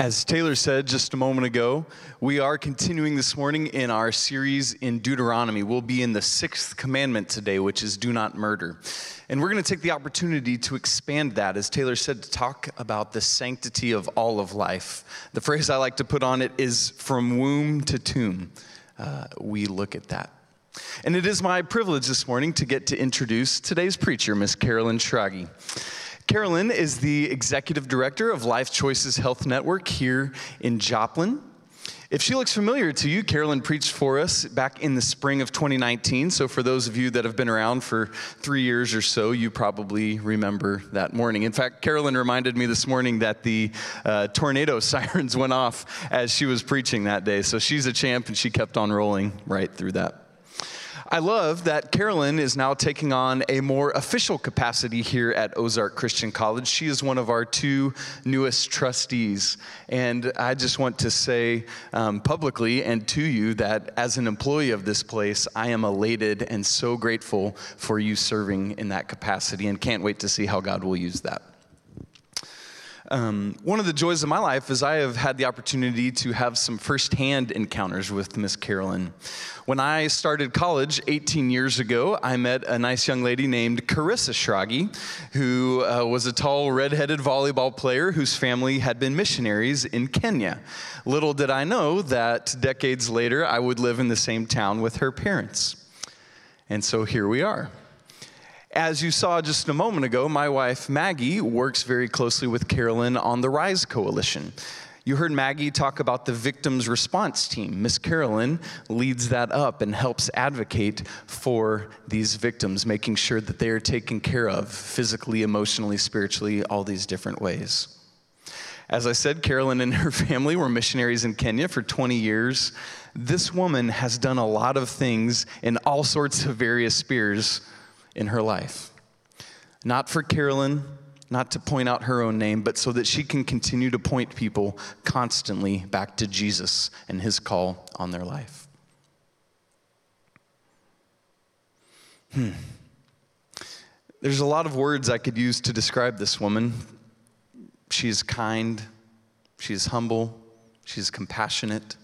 As Taylor said just a moment ago, we are continuing this morning in our series in Deuteronomy. We'll be in the sixth commandment today, which is do not murder. And we're going to take the opportunity to expand that, as Taylor said, to talk about the sanctity of all of life. The phrase I like to put on it is from womb to tomb. Uh, we look at that. And it is my privilege this morning to get to introduce today's preacher, Miss Carolyn Schrage. Carolyn is the executive director of Life Choices Health Network here in Joplin. If she looks familiar to you, Carolyn preached for us back in the spring of 2019. So, for those of you that have been around for three years or so, you probably remember that morning. In fact, Carolyn reminded me this morning that the uh, tornado sirens went off as she was preaching that day. So, she's a champ and she kept on rolling right through that. I love that Carolyn is now taking on a more official capacity here at Ozark Christian College. She is one of our two newest trustees. And I just want to say um, publicly and to you that as an employee of this place, I am elated and so grateful for you serving in that capacity and can't wait to see how God will use that. Um, one of the joys of my life is I have had the opportunity to have some firsthand encounters with Miss Carolyn. When I started college 18 years ago, I met a nice young lady named Carissa Schrage, who uh, was a tall, redheaded volleyball player whose family had been missionaries in Kenya. Little did I know that decades later I would live in the same town with her parents. And so here we are. As you saw just a moment ago, my wife Maggie works very closely with Carolyn on the RISE Coalition. You heard Maggie talk about the victims response team. Miss Carolyn leads that up and helps advocate for these victims, making sure that they are taken care of physically, emotionally, spiritually, all these different ways. As I said, Carolyn and her family were missionaries in Kenya for 20 years. This woman has done a lot of things in all sorts of various spheres in her life. Not for Carolyn, not to point out her own name, but so that she can continue to point people constantly back to Jesus and his call on their life. Hmm. There's a lot of words I could use to describe this woman. She is kind, she is humble, she is compassionate,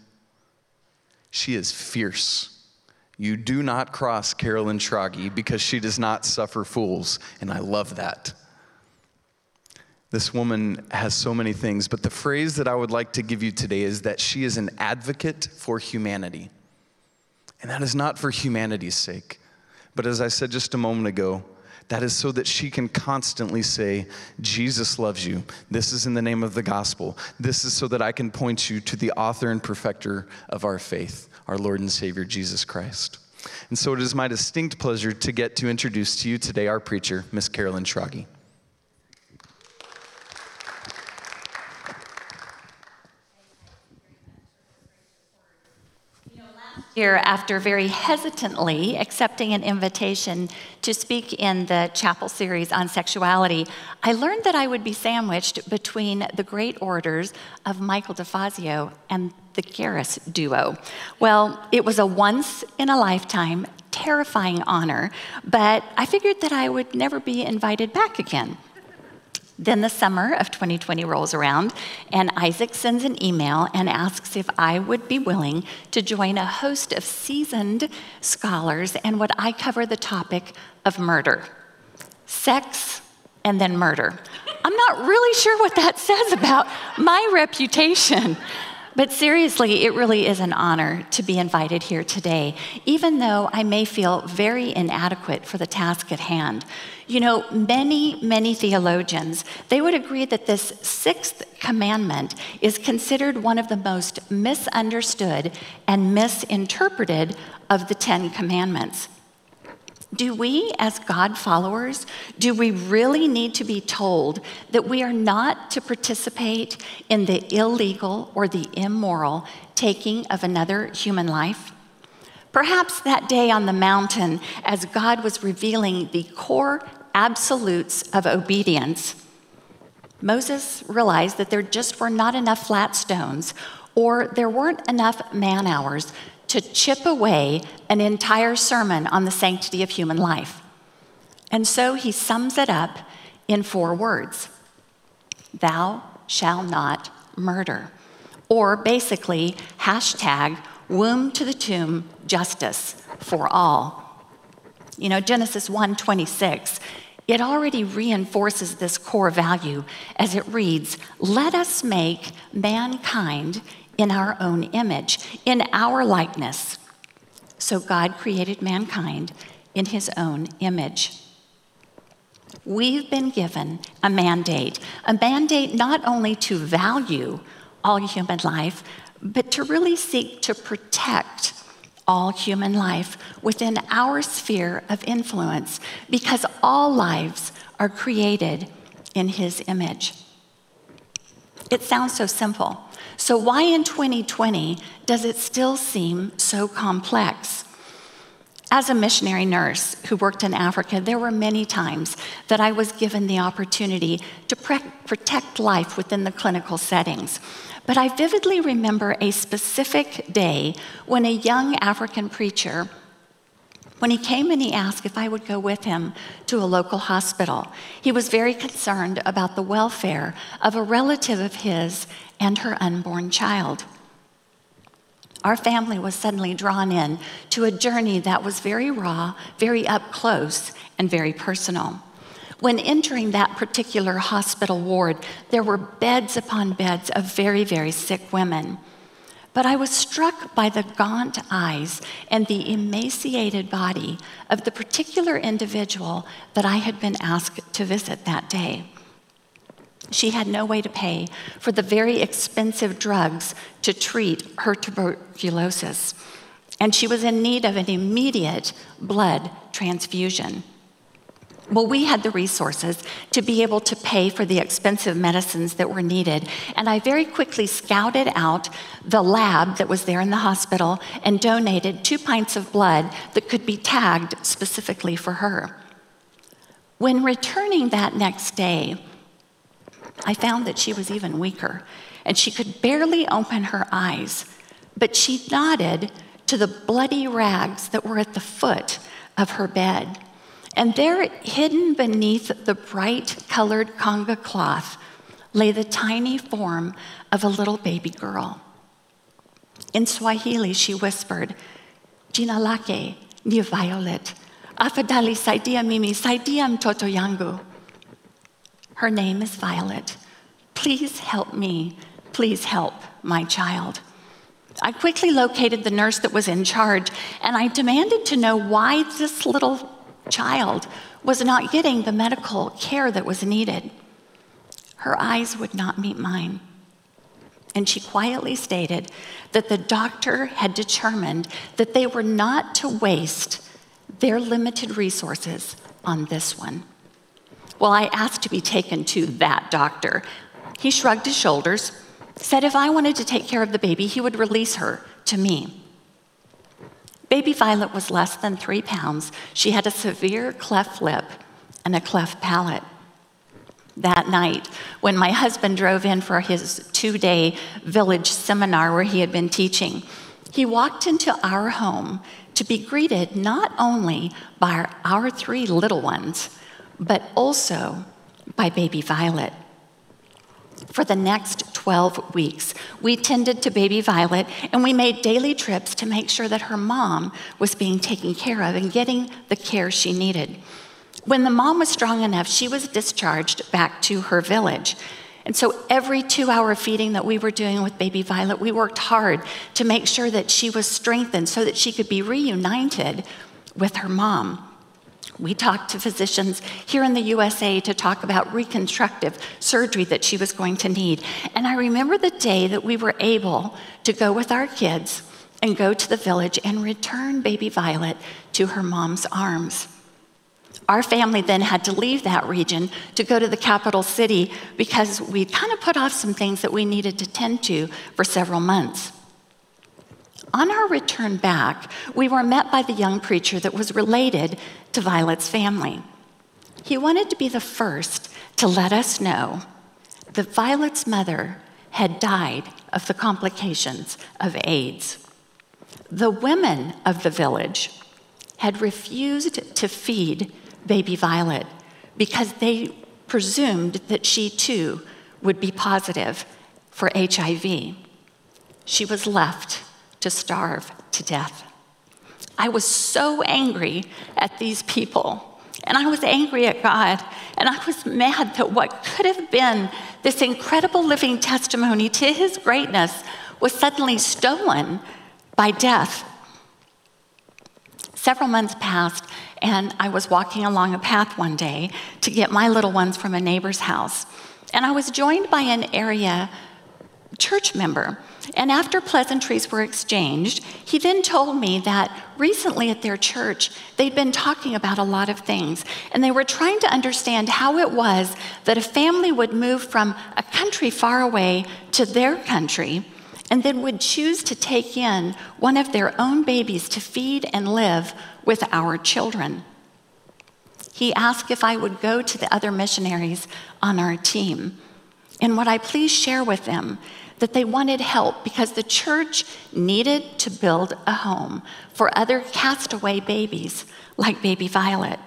she is fierce. You do not cross Carolyn Schrage because she does not suffer fools, and I love that. This woman has so many things, but the phrase that I would like to give you today is that she is an advocate for humanity. And that is not for humanity's sake, but as I said just a moment ago, that is so that she can constantly say, Jesus loves you. This is in the name of the gospel. This is so that I can point you to the author and perfecter of our faith our Lord and Savior, Jesus Christ. And so it is my distinct pleasure to get to introduce to you today our preacher, Miss Carolyn Schrage. Here, after very hesitantly accepting an invitation to speak in the chapel series on sexuality, I learned that I would be sandwiched between the great orators of Michael DeFazio and the Garris duo. Well, it was a once in a lifetime, terrifying honor, but I figured that I would never be invited back again. Then the summer of 2020 rolls around, and Isaac sends an email and asks if I would be willing to join a host of seasoned scholars and would I cover the topic of murder. Sex and then murder. I'm not really sure what that says about my reputation. But seriously, it really is an honor to be invited here today, even though I may feel very inadequate for the task at hand. You know, many, many theologians, they would agree that this sixth commandment is considered one of the most misunderstood and misinterpreted of the 10 commandments. Do we, as God followers, do we really need to be told that we are not to participate in the illegal or the immoral taking of another human life? Perhaps that day on the mountain, as God was revealing the core absolutes of obedience, Moses realized that there just were not enough flat stones or there weren't enough man hours to chip away an entire sermon on the sanctity of human life. And so he sums it up in four words Thou shalt not murder. Or basically, hashtag womb to the tomb justice for all. You know, Genesis 1:26, it already reinforces this core value as it reads, "Let us make mankind in our own image, in our likeness." So God created mankind in his own image. We've been given a mandate, a mandate not only to value all human life, but to really seek to protect all human life within our sphere of influence because all lives are created in His image. It sounds so simple. So, why in 2020 does it still seem so complex? As a missionary nurse who worked in Africa, there were many times that I was given the opportunity to pre- protect life within the clinical settings. But I vividly remember a specific day when a young African preacher when he came and he asked if I would go with him to a local hospital. He was very concerned about the welfare of a relative of his and her unborn child. Our family was suddenly drawn in to a journey that was very raw, very up close, and very personal. When entering that particular hospital ward, there were beds upon beds of very, very sick women. But I was struck by the gaunt eyes and the emaciated body of the particular individual that I had been asked to visit that day. She had no way to pay for the very expensive drugs to treat her tuberculosis, and she was in need of an immediate blood transfusion. Well, we had the resources to be able to pay for the expensive medicines that were needed. And I very quickly scouted out the lab that was there in the hospital and donated two pints of blood that could be tagged specifically for her. When returning that next day, I found that she was even weaker and she could barely open her eyes, but she nodded to the bloody rags that were at the foot of her bed. And there, hidden beneath the bright colored kanga cloth, lay the tiny form of a little baby girl. In Swahili, she whispered, Jina lake ni Violet, afadhali saidia mimi, saidia mtoto yangu. Her name is Violet. Please help me. Please help my child. I quickly located the nurse that was in charge and I demanded to know why this little child was not getting the medical care that was needed. Her eyes would not meet mine. And she quietly stated that the doctor had determined that they were not to waste their limited resources on this one. Well, I asked to be taken to that doctor. He shrugged his shoulders, said if I wanted to take care of the baby, he would release her to me. Baby Violet was less than three pounds. She had a severe cleft lip and a cleft palate. That night, when my husband drove in for his two day village seminar where he had been teaching, he walked into our home to be greeted not only by our three little ones, but also by baby Violet. For the next 12 weeks, we tended to baby Violet and we made daily trips to make sure that her mom was being taken care of and getting the care she needed. When the mom was strong enough, she was discharged back to her village. And so every two hour feeding that we were doing with baby Violet, we worked hard to make sure that she was strengthened so that she could be reunited with her mom. We talked to physicians here in the USA to talk about reconstructive surgery that she was going to need. And I remember the day that we were able to go with our kids and go to the village and return baby Violet to her mom's arms. Our family then had to leave that region to go to the capital city because we kind of put off some things that we needed to tend to for several months. On our return back, we were met by the young preacher that was related to Violet's family. He wanted to be the first to let us know that Violet's mother had died of the complications of AIDS. The women of the village had refused to feed baby Violet because they presumed that she too would be positive for HIV. She was left to starve to death. I was so angry at these people, and I was angry at God, and I was mad that what could have been this incredible living testimony to His greatness was suddenly stolen by death. Several months passed, and I was walking along a path one day to get my little ones from a neighbor's house. And I was joined by an area church member. And after pleasantries were exchanged, he then told me that recently at their church, they'd been talking about a lot of things. And they were trying to understand how it was that a family would move from a country far away to their country and then would choose to take in one of their own babies to feed and live with our children. He asked if I would go to the other missionaries on our team. And would I please share with them that they wanted help because the church needed to build a home for other castaway babies like baby Violet.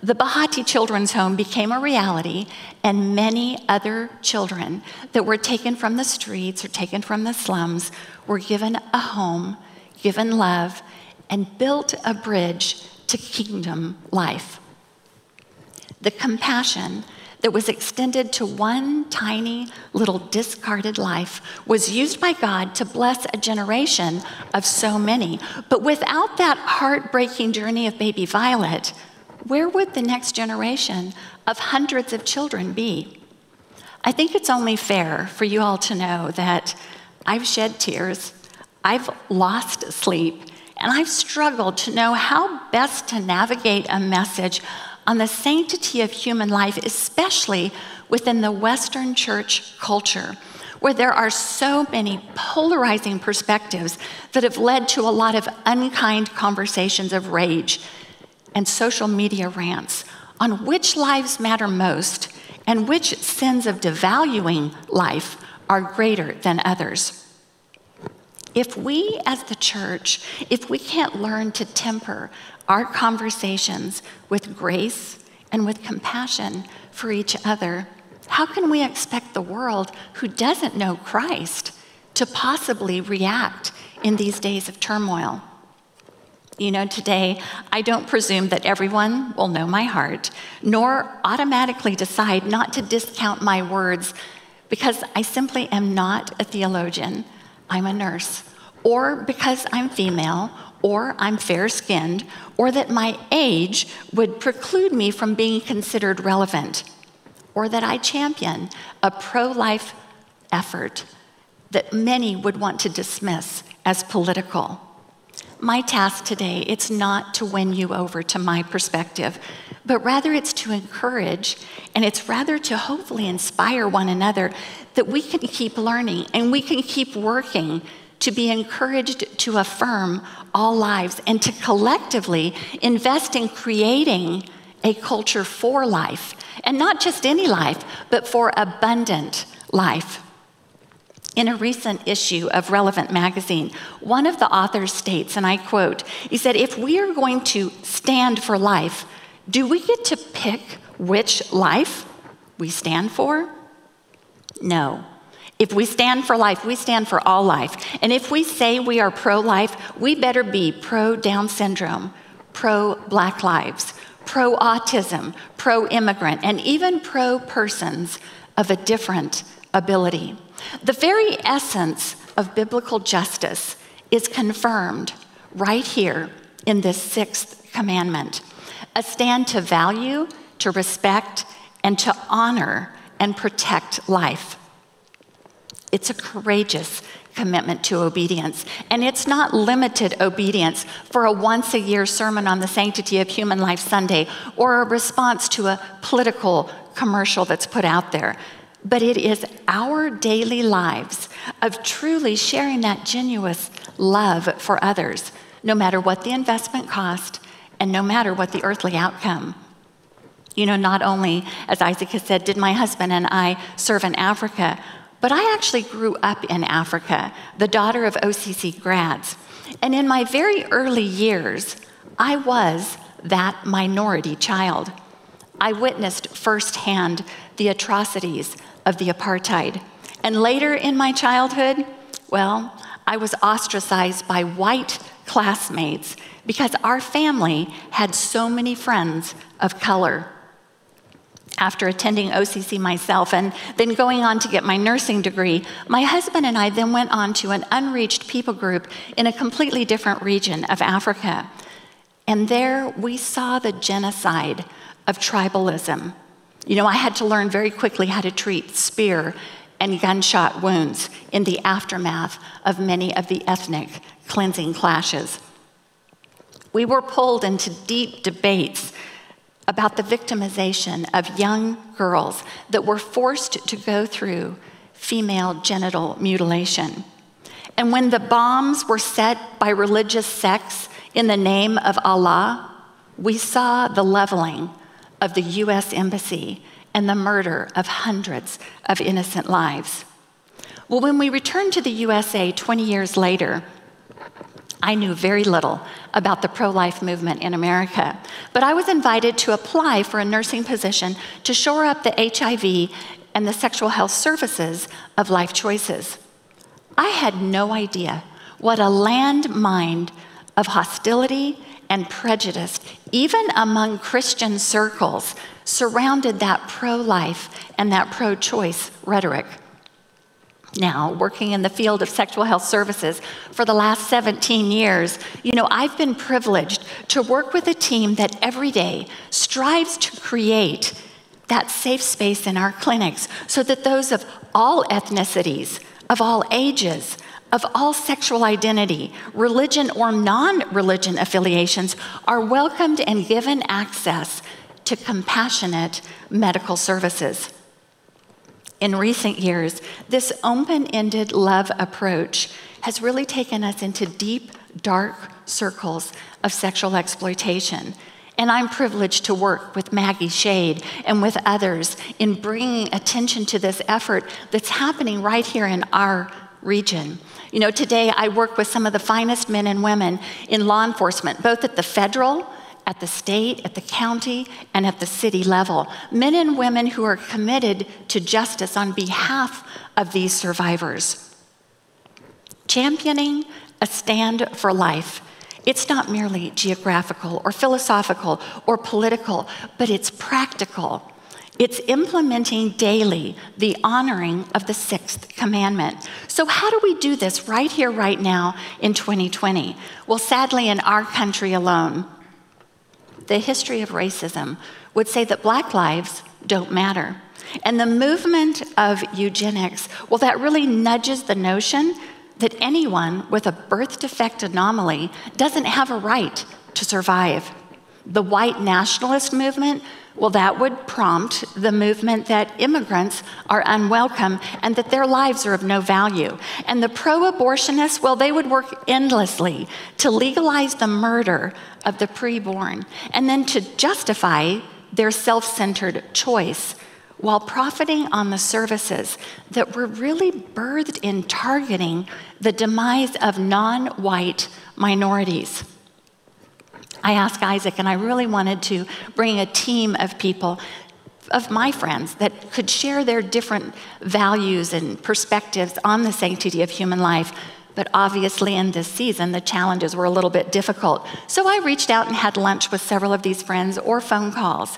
The Bahati Children's Home became a reality, and many other children that were taken from the streets or taken from the slums were given a home, given love, and built a bridge to kingdom life. The compassion that was extended to one tiny little discarded life was used by God to bless a generation of so many. But without that heartbreaking journey of baby Violet, where would the next generation of hundreds of children be? I think it's only fair for you all to know that I've shed tears, I've lost sleep, and I've struggled to know how best to navigate a message on the sanctity of human life, especially within the Western church culture, where there are so many polarizing perspectives that have led to a lot of unkind conversations of rage and social media rants on which lives matter most and which sins of devaluing life are greater than others. If we as the church, if we can't learn to temper our conversations with grace and with compassion for each other, how can we expect the world who doesn't know Christ to possibly react in these days of turmoil? You know, today, I don't presume that everyone will know my heart, nor automatically decide not to discount my words because I simply am not a theologian. I'm a nurse. Or because I'm female, or I'm fair skinned, or that my age would preclude me from being considered relevant, or that I champion a pro life effort that many would want to dismiss as political. My task today, it's not to win you over to my perspective, but rather it's to encourage and it's rather to hopefully inspire one another that we can keep learning and we can keep working to be encouraged to affirm all lives and to collectively invest in creating a culture for life. And not just any life, but for abundant life. In a recent issue of Relevant magazine, one of the authors states, and I quote, he said, If we are going to stand for life, do we get to pick which life we stand for? No. If we stand for life, we stand for all life. And if we say we are pro life, we better be pro Down syndrome, pro Black lives, pro autism, pro immigrant, and even pro persons of a different ability. The very essence of biblical justice is confirmed right here in this sixth commandment a stand to value, to respect, and to honor and protect life. It's a courageous commitment to obedience. And it's not limited obedience for a once a year sermon on the sanctity of human life Sunday or a response to a political commercial that's put out there. But it is our daily lives of truly sharing that genuine love for others, no matter what the investment cost and no matter what the earthly outcome. You know, not only, as Isaac has said, did my husband and I serve in Africa, but I actually grew up in Africa, the daughter of OCC grads. And in my very early years, I was that minority child. I witnessed firsthand the atrocities of the apartheid. And later in my childhood, well, I was ostracized by white classmates because our family had so many friends of color. After attending OCC myself and then going on to get my nursing degree, my husband and I then went on to an unreached people group in a completely different region of Africa. And there we saw the genocide of tribalism. You know, I had to learn very quickly how to treat spear and gunshot wounds in the aftermath of many of the ethnic cleansing clashes. We were pulled into deep debates about the victimization of young girls that were forced to go through female genital mutilation. And when the bombs were set by religious sects in the name of Allah, we saw the leveling of the US Embassy and the murder of hundreds of innocent lives. Well, when we returned to the USA 20 years later, I knew very little about the pro life movement in America, but I was invited to apply for a nursing position to shore up the HIV and the sexual health services of Life Choices. I had no idea what a landmine of hostility and prejudice, even among Christian circles, surrounded that pro life and that pro choice rhetoric now working in the field of sexual health services for the last 17 years, you know, I've been privileged to work with a team that every day strives to create that safe space in our clinics so that those of all ethnicities, of all ages, of all sexual identity, religion or non religion affiliations are welcomed and given access to compassionate medical services. In recent years, this open ended love approach has really taken us into deep, dark circles of sexual exploitation. And I'm privileged to work with Maggie Shade and with others in bringing attention to this effort that's happening right here in our region. You know, today I work with some of the finest men and women in law enforcement, both at the federal at the state, at the county, and at the city level. Men and women who are committed to justice on behalf of these survivors. Championing a stand for life. It's not merely geographical or philosophical or political, but it's practical. It's implementing daily the honoring of the sixth commandment. So, how do we do this right here, right now in 2020? Well, sadly, in our country alone, the history of racism would say that black lives don't matter. And the movement of eugenics, well, that really nudges the notion that anyone with a birth defect anomaly doesn't have a right to survive. The white nationalist movement well, that would prompt the movement that immigrants are unwelcome and that their lives are of no value. And the pro abortionists, well, they would work endlessly to legalize the murder of the preborn and then to justify their self centered choice while profiting on the services that were really birthed in targeting the demise of non white minorities. I asked Isaac, and I really wanted to bring a team of people, of my friends, that could share their different values and perspectives on the sanctity of human life. But obviously, in this season, the challenges were a little bit difficult. So I reached out and had lunch with several of these friends or phone calls.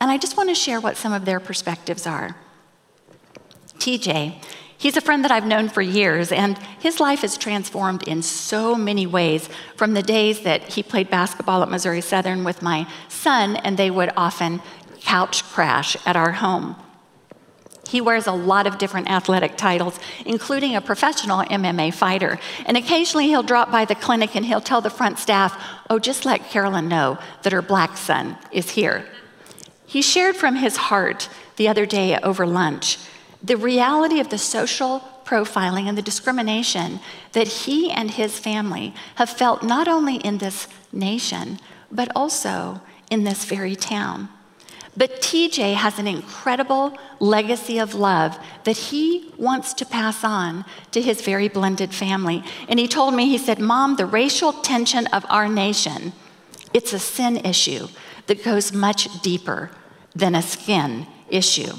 And I just want to share what some of their perspectives are. TJ He's a friend that I've known for years, and his life has transformed in so many ways from the days that he played basketball at Missouri Southern with my son, and they would often couch crash at our home. He wears a lot of different athletic titles, including a professional MMA fighter. And occasionally he'll drop by the clinic and he'll tell the front staff, Oh, just let Carolyn know that her black son is here. He shared from his heart the other day over lunch the reality of the social profiling and the discrimination that he and his family have felt not only in this nation, but also in this very town. But TJ has an incredible legacy of love that he wants to pass on to his very blended family. And he told me, he said, Mom, the racial tension of our nation, it's a sin issue that goes much deeper than a skin issue.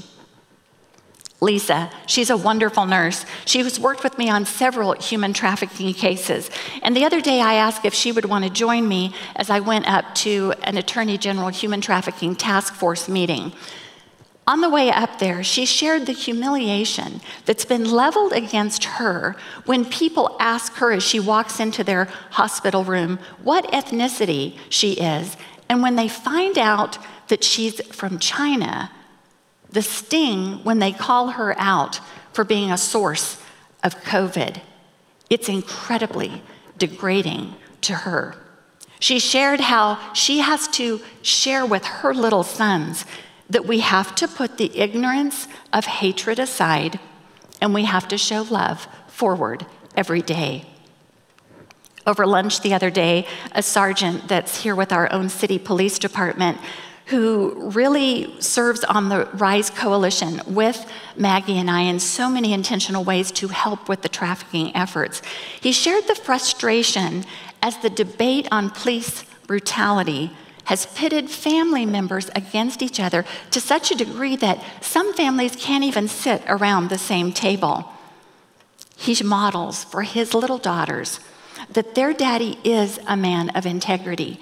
Lisa. She's a wonderful nurse. She has worked with me on several human trafficking cases. And the other day I asked if she would want to join me as I went up to an Attorney General Human Trafficking Task Force meeting. On the way up there, she shared the humiliation that's been leveled against her when people ask her as she walks into their hospital room what ethnicity she is. And when they find out that she's from China, the sting when they call her out for being a source of COVID, it's incredibly degrading to her. She shared how she has to share with her little sons that we have to put the ignorance of hatred aside and we have to show love forward every day. Over lunch the other day, a sergeant that's here with our own city police department who really serves on the Rise Coalition with Maggie and I in so many intentional ways to help with the trafficking efforts. He shared the frustration as the debate on police brutality has pitted family members against each other to such a degree that some families can't even sit around the same table. He models for his little daughters that their daddy is a man of integrity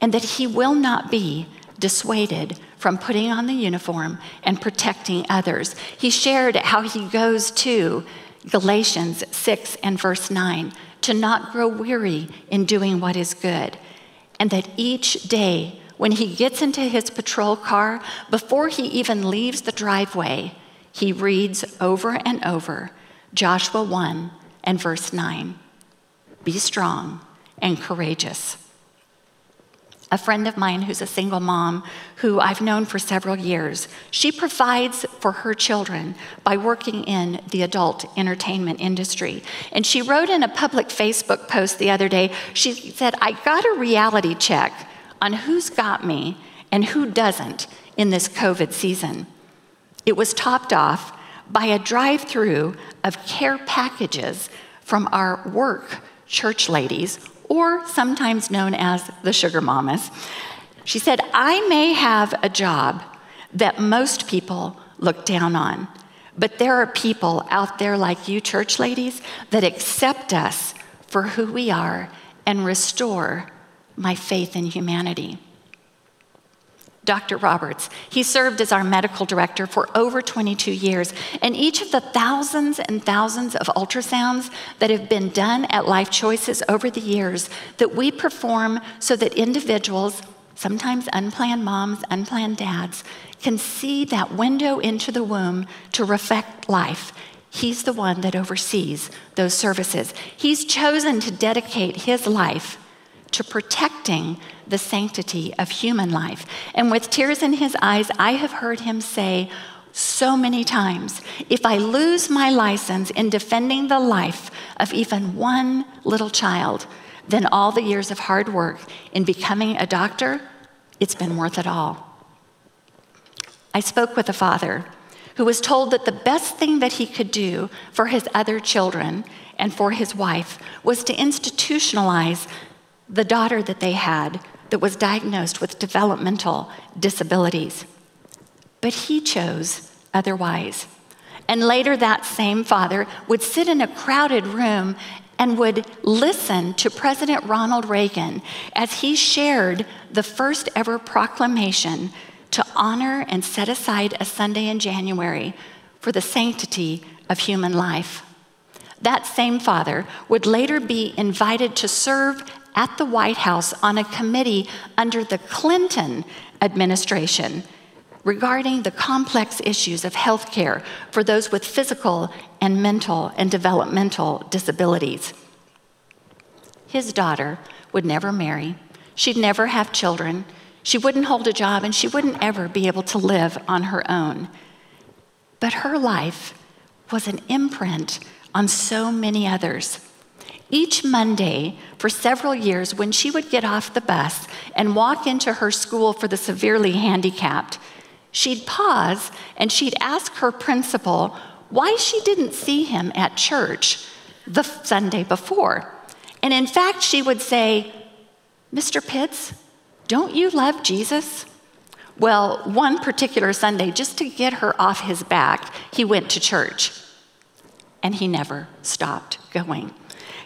and that he will not be dissuaded from putting on the uniform and protecting others. He shared how he goes to Galatians 6 and verse 9 to not grow weary in doing what is good and that each day when he gets into his patrol car, before he even leaves the driveway, he reads over and over Joshua 1 and verse 9 Be strong and courageous a friend of mine who's a single mom who I've known for several years. She provides for her children by working in the adult entertainment industry. And she wrote in a public Facebook post the other day, she said, I got a reality check on who's got me and who doesn't in this COVID season. It was topped off by a drive through of care packages from our work church ladies or sometimes known as the sugar mamas. She said, I may have a job that most people look down on, but there are people out there like you, church ladies, that accept us for who we are and restore my faith in humanity. Dr. Roberts. He served as our medical director for over 22 years, and each of the thousands and thousands of ultrasounds that have been done at Life Choices over the years that we perform so that individuals, sometimes unplanned moms, unplanned dads, can see that window into the womb to reflect life. He's the one that oversees those services. He's chosen to dedicate his life to protecting the sanctity of human life. And with tears in his eyes, I have heard him say so many times if I lose my license in defending the life of even one little child, then all the years of hard work in becoming a doctor, it's been worth it all. I spoke with a father who was told that the best thing that he could do for his other children and for his wife was to institutionalize the daughter that they had that was diagnosed with developmental disabilities. But he chose otherwise. And later, that same father would sit in a crowded room and would listen to President Ronald Reagan as he shared the first ever proclamation to honor and set aside a Sunday in January for the sanctity of human life. That same father would later be invited to serve at the White House on a committee under the Clinton administration regarding the complex issues of health care for those with physical and mental and developmental disabilities. His daughter would never marry, she'd never have children, she wouldn't hold a job, and she wouldn't ever be able to live on her own. But her life was an imprint on so many others. Each Monday for several years, when she would get off the bus and walk into her school for the severely handicapped, she'd pause and she'd ask her principal why she didn't see him at church the Sunday before. And in fact, she would say, Mr. Pitts, don't you love Jesus? Well, one particular Sunday, just to get her off his back, he went to church. And he never stopped going.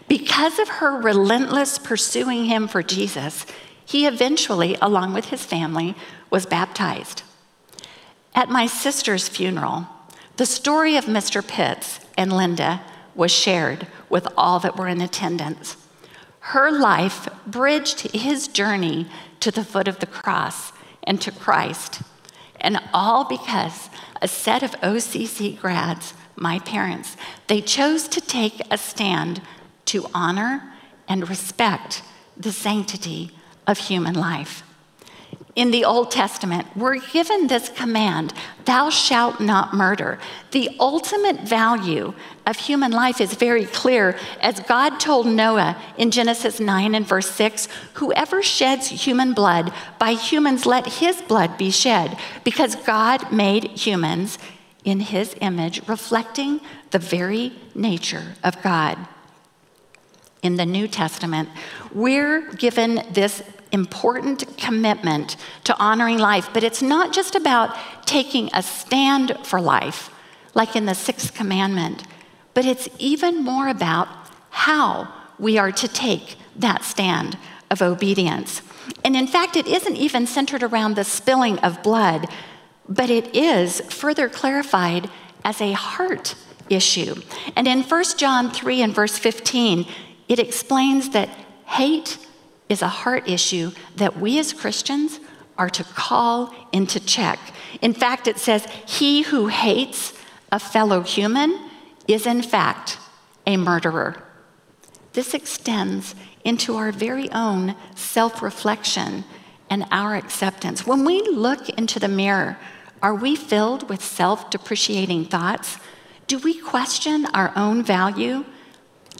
Because of her relentless pursuing him for Jesus, he eventually, along with his family, was baptized. At my sister's funeral, the story of Mr. Pitts and Linda was shared with all that were in attendance. Her life bridged his journey to the foot of the cross and to Christ, and all because a set of OCC grads, my parents, they chose to take a stand to honor and respect the sanctity of human life in the Old Testament, we're given this command Thou shalt not murder. The ultimate value of human life is very clear. As God told Noah in Genesis 9 and verse 6 Whoever sheds human blood, by humans let his blood be shed, because God made humans in his image, reflecting the very nature of God. In the New Testament, we're given this important commitment to honoring life, but it's not just about taking a stand for life, like in the sixth commandment, but it's even more about how we are to take that stand of obedience. And in fact, it isn't even centered around the spilling of blood, but it is further clarified as a heart issue. And in 1 John 3 and verse 15, it explains that hate is a heart issue that we as Christians are to call into check. In fact, it says, He who hates a fellow human is in fact a murderer. This extends into our very own self reflection and our acceptance. When we look into the mirror, are we filled with self depreciating thoughts? Do we question our own value?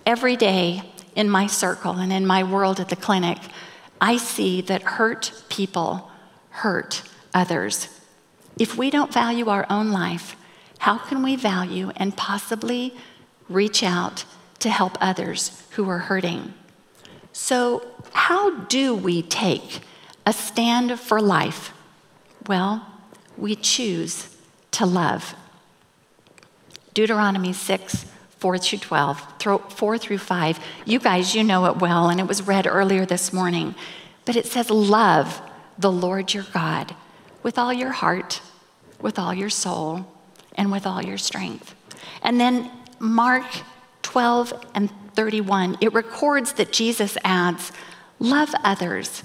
Every day, in my circle and in my world at the clinic, I see that hurt people hurt others. If we don't value our own life, how can we value and possibly reach out to help others who are hurting? So, how do we take a stand for life? Well, we choose to love. Deuteronomy 6 4 through 12, 4 through 5. You guys, you know it well, and it was read earlier this morning. But it says, Love the Lord your God with all your heart, with all your soul, and with all your strength. And then Mark 12 and 31, it records that Jesus adds, Love others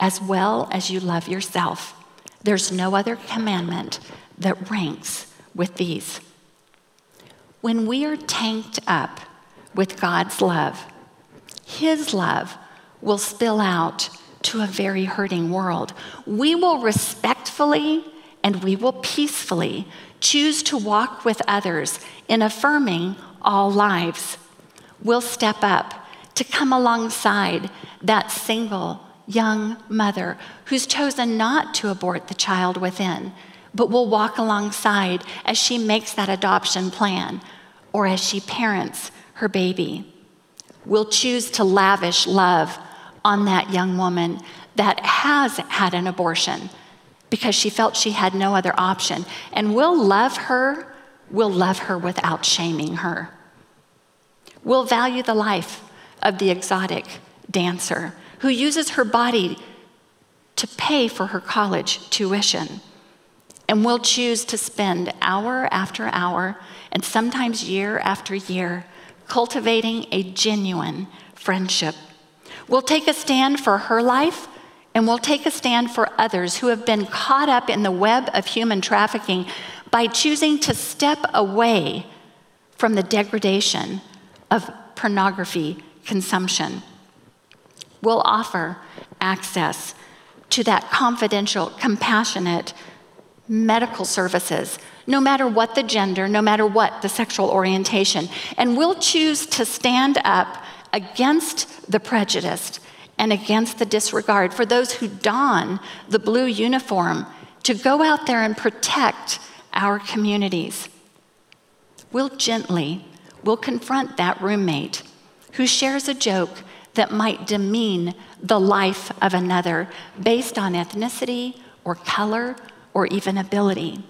as well as you love yourself. There's no other commandment that ranks with these. When we are tanked up with God's love, His love will spill out to a very hurting world. We will respectfully and we will peacefully choose to walk with others in affirming all lives. We'll step up to come alongside that single young mother who's chosen not to abort the child within but will walk alongside as she makes that adoption plan or as she parents her baby. We'll choose to lavish love on that young woman that has had an abortion because she felt she had no other option. And we'll love her, we'll love her without shaming her. We'll value the life of the exotic dancer who uses her body to pay for her college tuition. And we'll choose to spend hour after hour and sometimes year after year cultivating a genuine friendship. We'll take a stand for her life and we'll take a stand for others who have been caught up in the web of human trafficking by choosing to step away from the degradation of pornography consumption. We'll offer access to that confidential, compassionate medical services, no matter what the gender, no matter what the sexual orientation. And we'll choose to stand up against the prejudice and against the disregard for those who don the blue uniform to go out there and protect our communities. We'll gently, we'll confront that roommate who shares a joke that might demean the life of another based on ethnicity or color or even ability.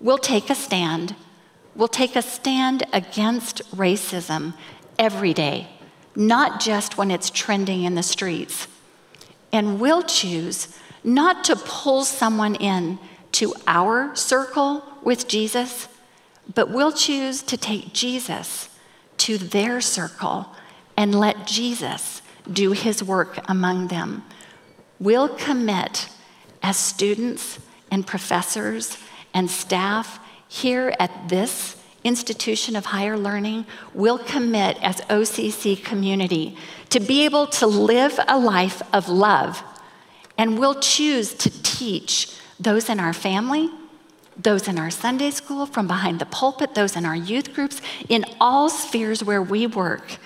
We'll take a stand. We'll take a stand against racism every day, not just when it's trending in the streets. And we'll choose not to pull someone in to our circle with Jesus, but we'll choose to take Jesus to their circle and let Jesus do his work among them. We'll commit as students and professors and staff here at this institution of higher learning, we'll commit as OCC community to be able to live a life of love. And we'll choose to teach those in our family, those in our Sunday school, from behind the pulpit, those in our youth groups, in all spheres where we work,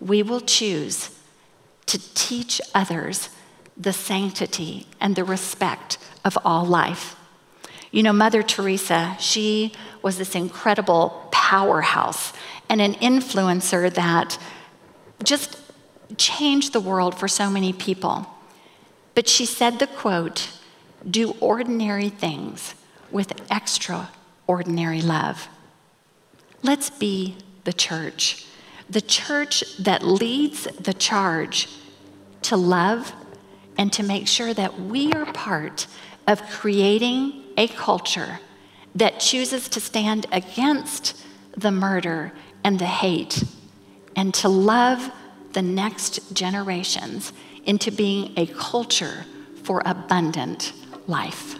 we will choose to teach others the sanctity and the respect of all life. You know, Mother Teresa, she was this incredible powerhouse and an influencer that just changed the world for so many people. But she said the quote, do ordinary things with extraordinary love. Let's be the church, the church that leads the charge to love and to make sure that we are part of creating a culture that chooses to stand against the murder and the hate and to love the next generations into being a culture for abundant life.